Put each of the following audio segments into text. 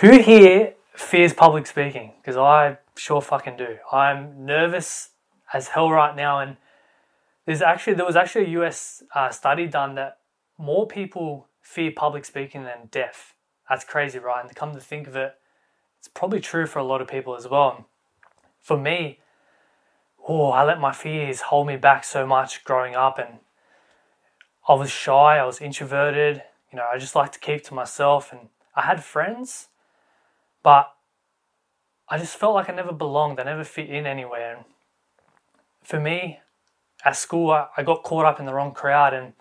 Who here fears public speaking? Because I sure fucking do. I'm nervous as hell right now, and there's actually there was actually a US uh, study done that more people fear public speaking than deaf. That's crazy, right? And to come to think of it, it's probably true for a lot of people as well. For me, oh, I let my fears hold me back so much growing up, and I was shy, I was introverted. You know, I just like to keep to myself, and I had friends, but I just felt like I never belonged. I never fit in anywhere. And for me, at school, I, I got caught up in the wrong crowd and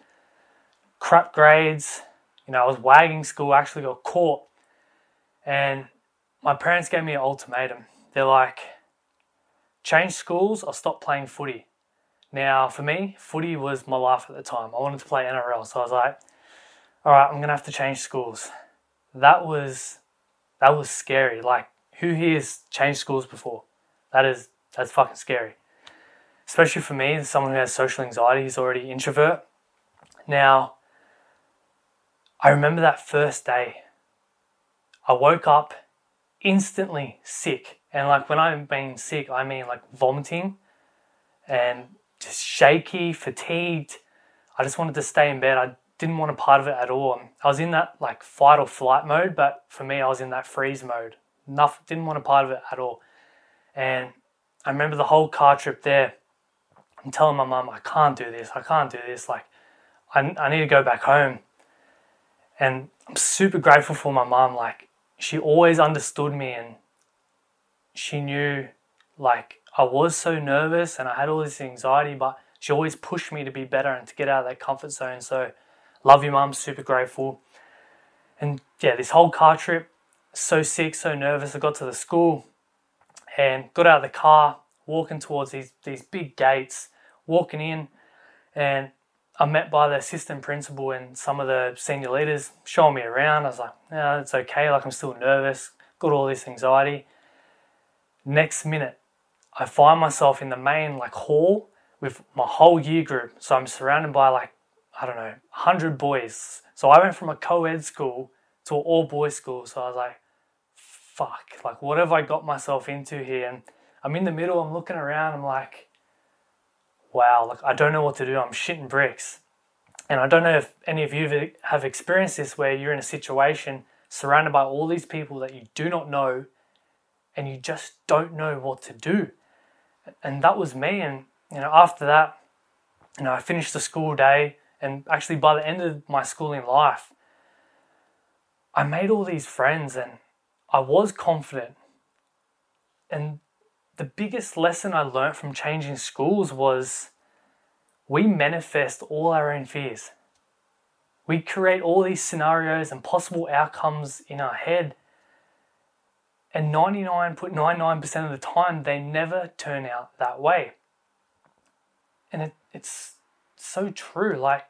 crap grades. You know, I was wagging school, I actually got caught. And my parents gave me an ultimatum. They're like, change schools or stop playing footy. Now, for me, footy was my life at the time. I wanted to play NRL, so I was like, all right, I'm gonna have to change schools. That was that was scary. Like, who has changed schools before? That is that's fucking scary especially for me, someone who has social anxiety, he's already introvert. Now, I remember that first day. I woke up instantly sick. And like when I mean sick, I mean like vomiting and just shaky, fatigued. I just wanted to stay in bed. I didn't want a part of it at all. I was in that like fight or flight mode, but for me, I was in that freeze mode. Nothing, didn't want a part of it at all. And I remember the whole car trip there. I'm telling my mum, I can't do this, I can't do this. Like, I, I need to go back home. And I'm super grateful for my mum. Like, she always understood me and she knew, like, I was so nervous and I had all this anxiety, but she always pushed me to be better and to get out of that comfort zone. So, love you, mum, super grateful. And yeah, this whole car trip, so sick, so nervous. I got to the school and got out of the car, walking towards these these big gates, walking in, and I'm met by the assistant principal and some of the senior leaders showing me around. I was like, no, it's okay. Like I'm still nervous, got all this anxiety. Next minute, I find myself in the main like hall with my whole year group. So I'm surrounded by like I don't know, hundred boys. So I went from a co-ed school to an all boys school. So I was like, fuck, like what have I got myself into here? And I'm in the middle, I'm looking around, I'm like, wow, like I don't know what to do. I'm shitting bricks. And I don't know if any of you have experienced this where you're in a situation surrounded by all these people that you do not know and you just don't know what to do. And that was me. And, you know, after that, you know, I finished the school day and actually by the end of my schooling life, I made all these friends and I was confident. And the biggest lesson I learned from changing schools was we manifest all our own fears. We create all these scenarios and possible outcomes in our head, and 99.99% of the time, they never turn out that way. And it, it's so true. Like,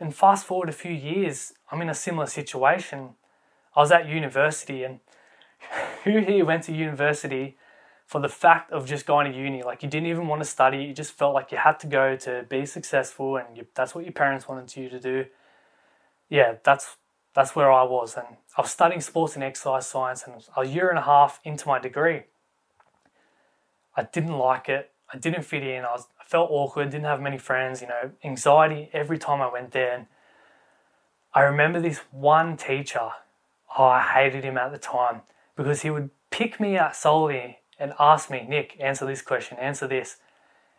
and fast forward a few years, I'm in a similar situation. I was at university, and who here went to university for the fact of just going to uni. Like you didn't even want to study, you just felt like you had to go to be successful, and you, that's what your parents wanted you to do. Yeah, that's that's where I was, and I was studying sports and exercise science, and a year and a half into my degree. I didn't like it. I didn't fit in. I, was, I felt awkward. Didn't have many friends. You know, anxiety every time I went there. And I remember this one teacher. Oh, I hated him at the time because he would pick me out solely and ask me, Nick, answer this question, answer this.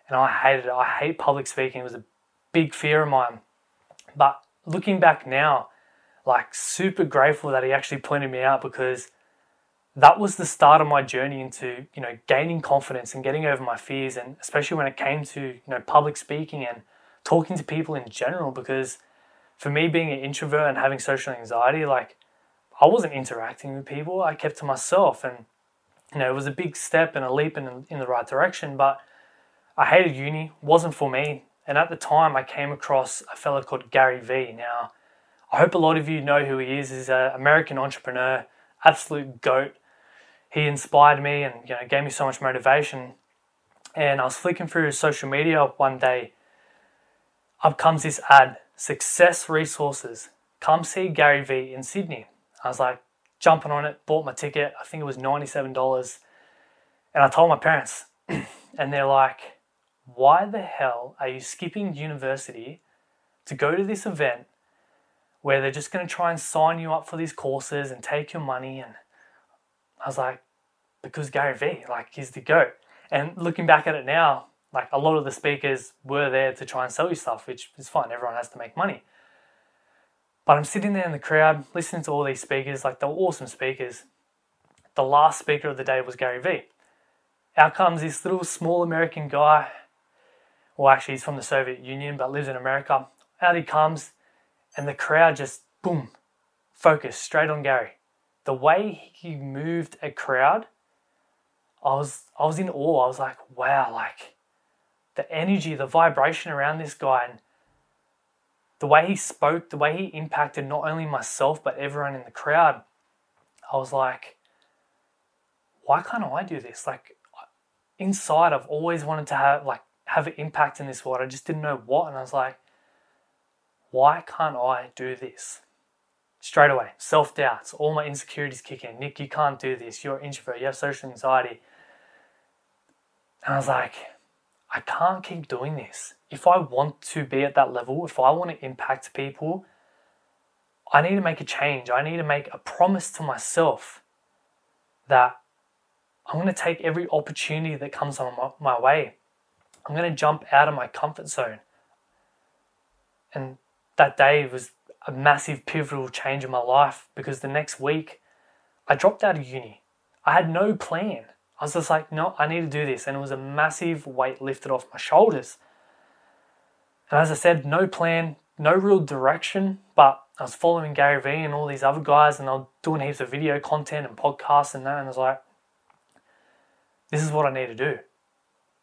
And I hated it. I hate public speaking. It was a big fear of mine. But looking back now, like super grateful that he actually pointed me out because that was the start of my journey into, you know, gaining confidence and getting over my fears and especially when it came to, you know, public speaking and talking to people in general because for me being an introvert and having social anxiety, like I wasn't interacting with people. I kept to myself and you know, it was a big step and a leap in, in the right direction, but I hated uni, wasn't for me. And at the time, I came across a fellow called Gary Vee. Now, I hope a lot of you know who he is. He's an American entrepreneur, absolute goat. He inspired me and you know gave me so much motivation. And I was flicking through his social media one day. Up comes this ad: Success Resources. Come see Gary Vee in Sydney. I was like, jumping on it, bought my ticket. I think it was $97. And I told my parents, and they're like, why the hell are you skipping university to go to this event where they're just going to try and sign you up for these courses and take your money? And I was like, because Gary Vee, like, he's the GOAT. And looking back at it now, like a lot of the speakers were there to try and sell you stuff, which is fine. Everyone has to make money. But I'm sitting there in the crowd listening to all these speakers, like they're awesome speakers. The last speaker of the day was Gary Vee. Out comes this little small American guy. Well, actually, he's from the Soviet Union but lives in America. Out he comes, and the crowd just boom, focused straight on Gary. The way he moved a crowd, I was I was in awe. I was like, wow, like the energy, the vibration around this guy, and the way he spoke, the way he impacted not only myself but everyone in the crowd. I was like, why can't I do this? Like inside, I've always wanted to have like have an impact in this world. I just didn't know what, and I was like, why can't I do this? Straight away, self doubts, all my insecurities kick in. Nick, you can't do this. You're an introvert. You have social anxiety. And I was like, I can't keep doing this. If I want to be at that level, if I want to impact people, I need to make a change. I need to make a promise to myself that I'm going to take every opportunity that comes on my, my way. I'm going to jump out of my comfort zone. And that day was a massive pivotal change in my life because the next week I dropped out of uni. I had no plan. I was just like, no, I need to do this. And it was a massive weight lifted off my shoulders. And as I said, no plan, no real direction, but I was following Gary Vee and all these other guys, and they were doing heaps of video content and podcasts and that. And I was like, this is what I need to do.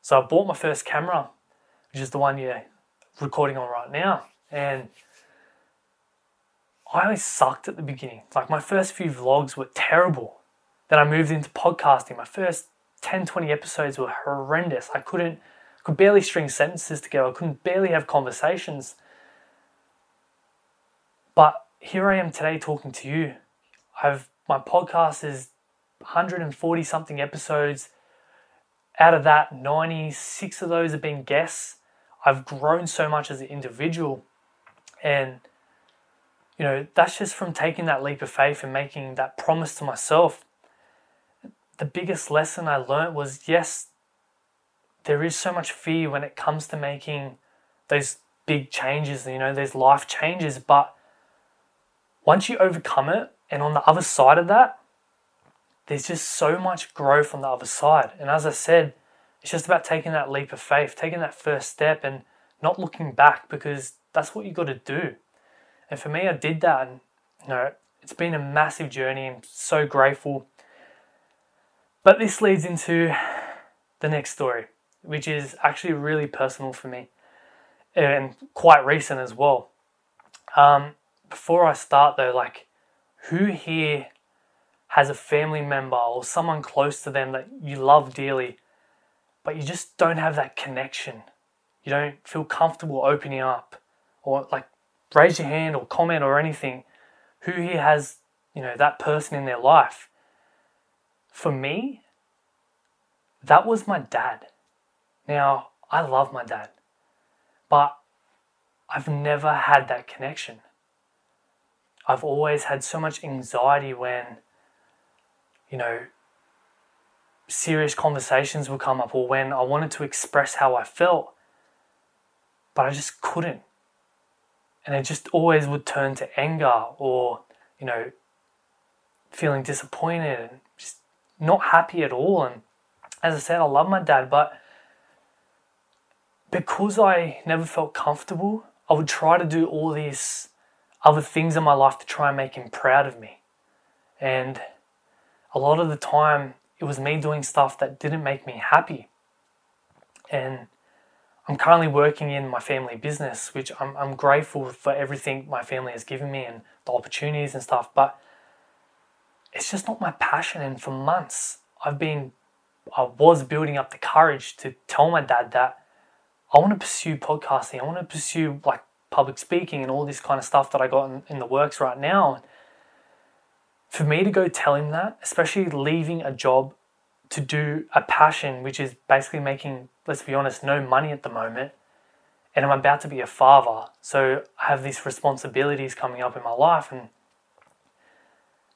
So I bought my first camera, which is the one you're recording on right now. And I always sucked at the beginning. Like my first few vlogs were terrible. Then I moved into podcasting. My first 10, 20 episodes were horrendous. I couldn't, could barely string sentences together. I couldn't barely have conversations. But here I am today talking to you. I've my podcast is 140 something episodes. Out of that, 96 of those have been guests. I've grown so much as an individual. And, you know, that's just from taking that leap of faith and making that promise to myself the biggest lesson I learned was yes, there is so much fear when it comes to making those big changes, you know, those life changes. But once you overcome it, and on the other side of that, there's just so much growth on the other side. And as I said, it's just about taking that leap of faith, taking that first step and not looking back because that's what you got to do. And for me, I did that. And, you know, it's been a massive journey. I'm so grateful but this leads into the next story, which is actually really personal for me and quite recent as well. Um, before I start though, like, who here has a family member or someone close to them that you love dearly, but you just don't have that connection? You don't feel comfortable opening up or like raise your hand or comment or anything. Who here has, you know, that person in their life? for me, that was my dad. Now, I love my dad, but I've never had that connection. I've always had so much anxiety when, you know, serious conversations would come up or when I wanted to express how I felt, but I just couldn't. And it just always would turn to anger or, you know, feeling disappointed and just not happy at all. And as I said, I love my dad, but because I never felt comfortable, I would try to do all these other things in my life to try and make him proud of me. And a lot of the time, it was me doing stuff that didn't make me happy. And I'm currently working in my family business, which I'm, I'm grateful for everything my family has given me and the opportunities and stuff. But it's just not my passion. And for months, I've been, I was building up the courage to tell my dad that I want to pursue podcasting. I want to pursue like public speaking and all this kind of stuff that I got in, in the works right now. for me to go tell him that, especially leaving a job to do a passion, which is basically making, let's be honest, no money at the moment, and I'm about to be a father, so I have these responsibilities coming up in my life, and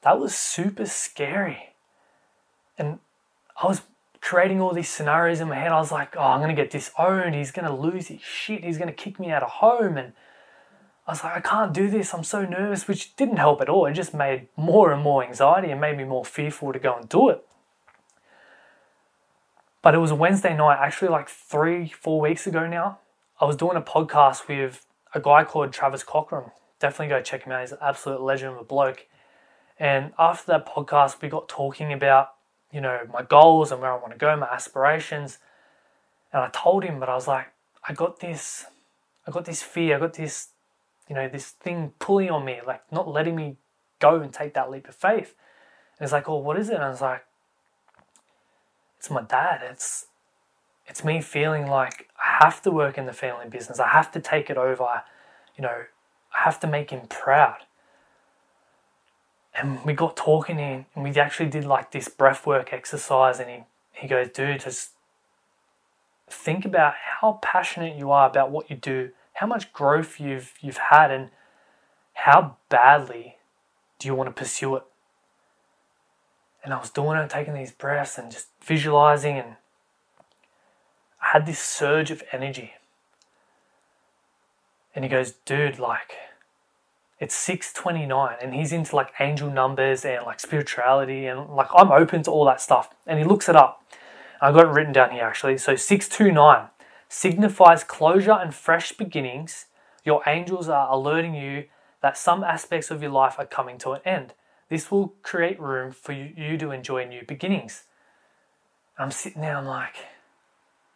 that was super scary. And I was creating all these scenarios in my head. I was like, oh, I'm going to get disowned. He's going to lose his shit. He's going to kick me out of home. And I was like, I can't do this. I'm so nervous, which didn't help at all. It just made more and more anxiety and made me more fearful to go and do it. But it was a Wednesday night, actually, like three, four weeks ago now. I was doing a podcast with a guy called Travis Cockram. Definitely go check him out. He's an absolute legend of a bloke. And after that podcast, we got talking about you know, my goals and where I want to go, my aspirations. And I told him, but I was like, I got this, I got this fear, I got this, you know, this thing pulling on me, like not letting me go and take that leap of faith. And he's like, oh, what is it? And I was like, it's my dad. It's, it's me feeling like I have to work in the family business. I have to take it over. You know, I have to make him proud and we got talking in, and we actually did like this breath work exercise and he, he goes dude just think about how passionate you are about what you do how much growth you've you've had and how badly do you want to pursue it and i was doing it taking these breaths and just visualizing and i had this surge of energy and he goes dude like it's 629 and he's into like angel numbers and like spirituality and like I'm open to all that stuff. And he looks it up. I got it written down here actually. So 629 signifies closure and fresh beginnings. Your angels are alerting you that some aspects of your life are coming to an end. This will create room for you to enjoy new beginnings. I'm sitting there, I'm like,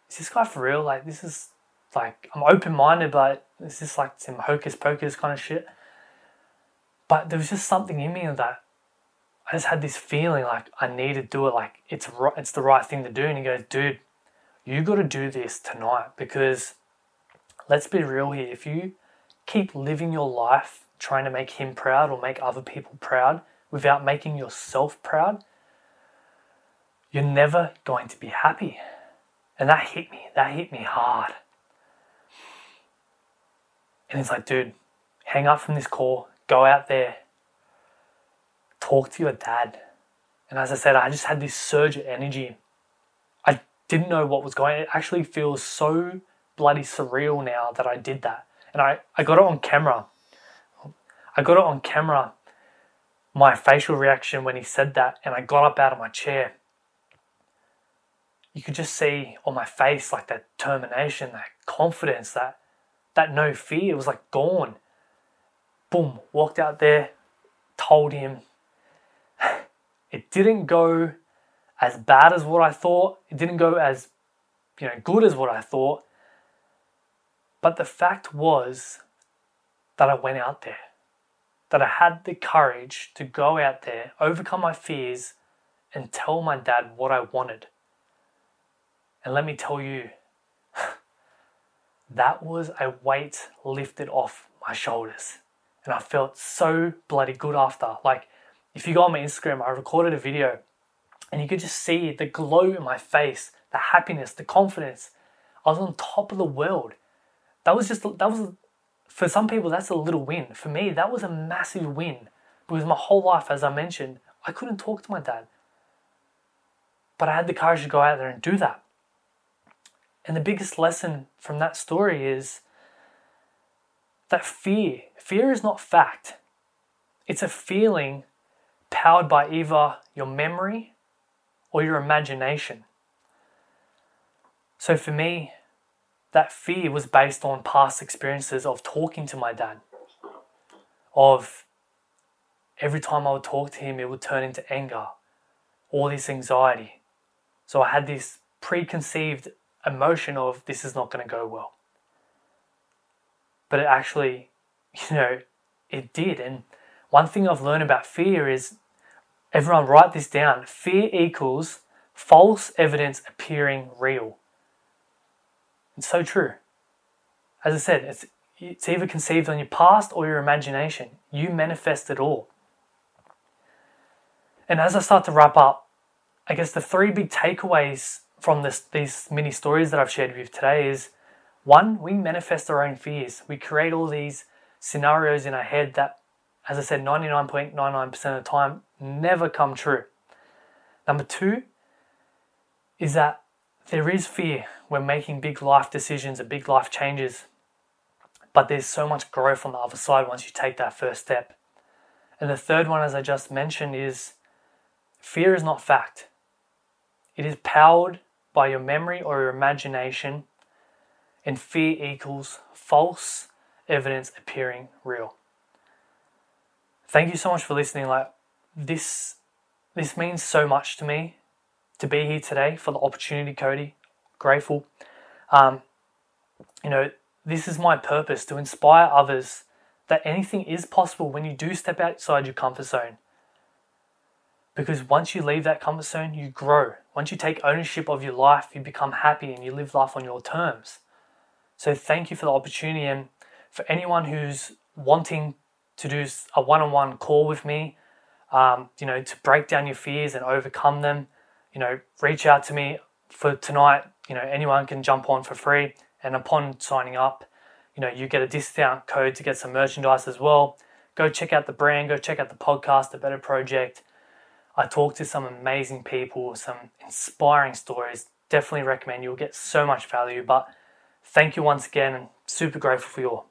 is this guy for real? Like, this is like, I'm open minded, but is this like some hocus pocus kind of shit? But there was just something in me that I just had this feeling like I need to do it. Like it's right, it's the right thing to do. And he goes, dude, you got to do this tonight because let's be real here. If you keep living your life trying to make him proud or make other people proud without making yourself proud, you're never going to be happy. And that hit me. That hit me hard. And he's like, dude, hang up from this call, go out there, talk to your dad. And as I said, I just had this surge of energy. I didn't know what was going on. It actually feels so bloody surreal now that I did that. And I, I got it on camera. I got it on camera, my facial reaction when he said that, and I got up out of my chair. You could just see on my face like that determination, that confidence, that that no fear. It was like gone boom, walked out there, told him. It didn't go as bad as what I thought. It didn't go as you know good as what I thought. But the fact was that I went out there. That I had the courage to go out there, overcome my fears, and tell my dad what I wanted. And let me tell you, that was a weight lifted off my shoulders and I felt so bloody good after. Like, if you go on my Instagram, I recorded a video and you could just see the glow in my face, the happiness, the confidence. I was on top of the world. That was just, that was, for some people, that's a little win. For me, that was a massive win because my whole life, as I mentioned, I couldn't talk to my dad. But I had the courage to go out there and do that. And the biggest lesson from that story is that fear, fear is not fact. It's a feeling powered by either your memory or your imagination. So for me, that fear was based on past experiences of talking to my dad, of every time I would talk to him, it would turn into anger, all this anxiety. So I had this preconceived emotion of this is not going to go well but it actually, you know, it did. And one thing I've learned about fear is everyone write this down fear equals false evidence appearing real. It's so true. As I said, it's, it's either conceived on your past or your imagination. You manifest it all. And as I start to wrap up, I guess the three big takeaways from this, these mini stories that I've shared with you today is one, we manifest our own fears. We create all these scenarios in our head that, as I said, 99.99% of the time never come true. Number two is that there is fear when making big life decisions and big life changes, but there's so much growth on the other side once you take that first step. And the third one, as I just mentioned, is fear is not fact. It is powered by your memory or your imagination, and fear equals false evidence appearing real. Thank you so much for listening. Like this this means so much to me to be here today for the opportunity, Cody. Grateful. Um, you know, this is my purpose to inspire others that anything is possible when you do step outside your comfort zone. Because once you leave that comfort zone, you grow. Once you take ownership of your life, you become happy and you live life on your terms. So, thank you for the opportunity. And for anyone who's wanting to do a one on one call with me, um, you know, to break down your fears and overcome them, you know, reach out to me for tonight. You know, anyone can jump on for free. And upon signing up, you know, you get a discount code to get some merchandise as well. Go check out the brand, go check out the podcast, The Better Project. I talked to some amazing people, some inspiring stories. Definitely recommend you'll get so much value. But thank you once again and super grateful for your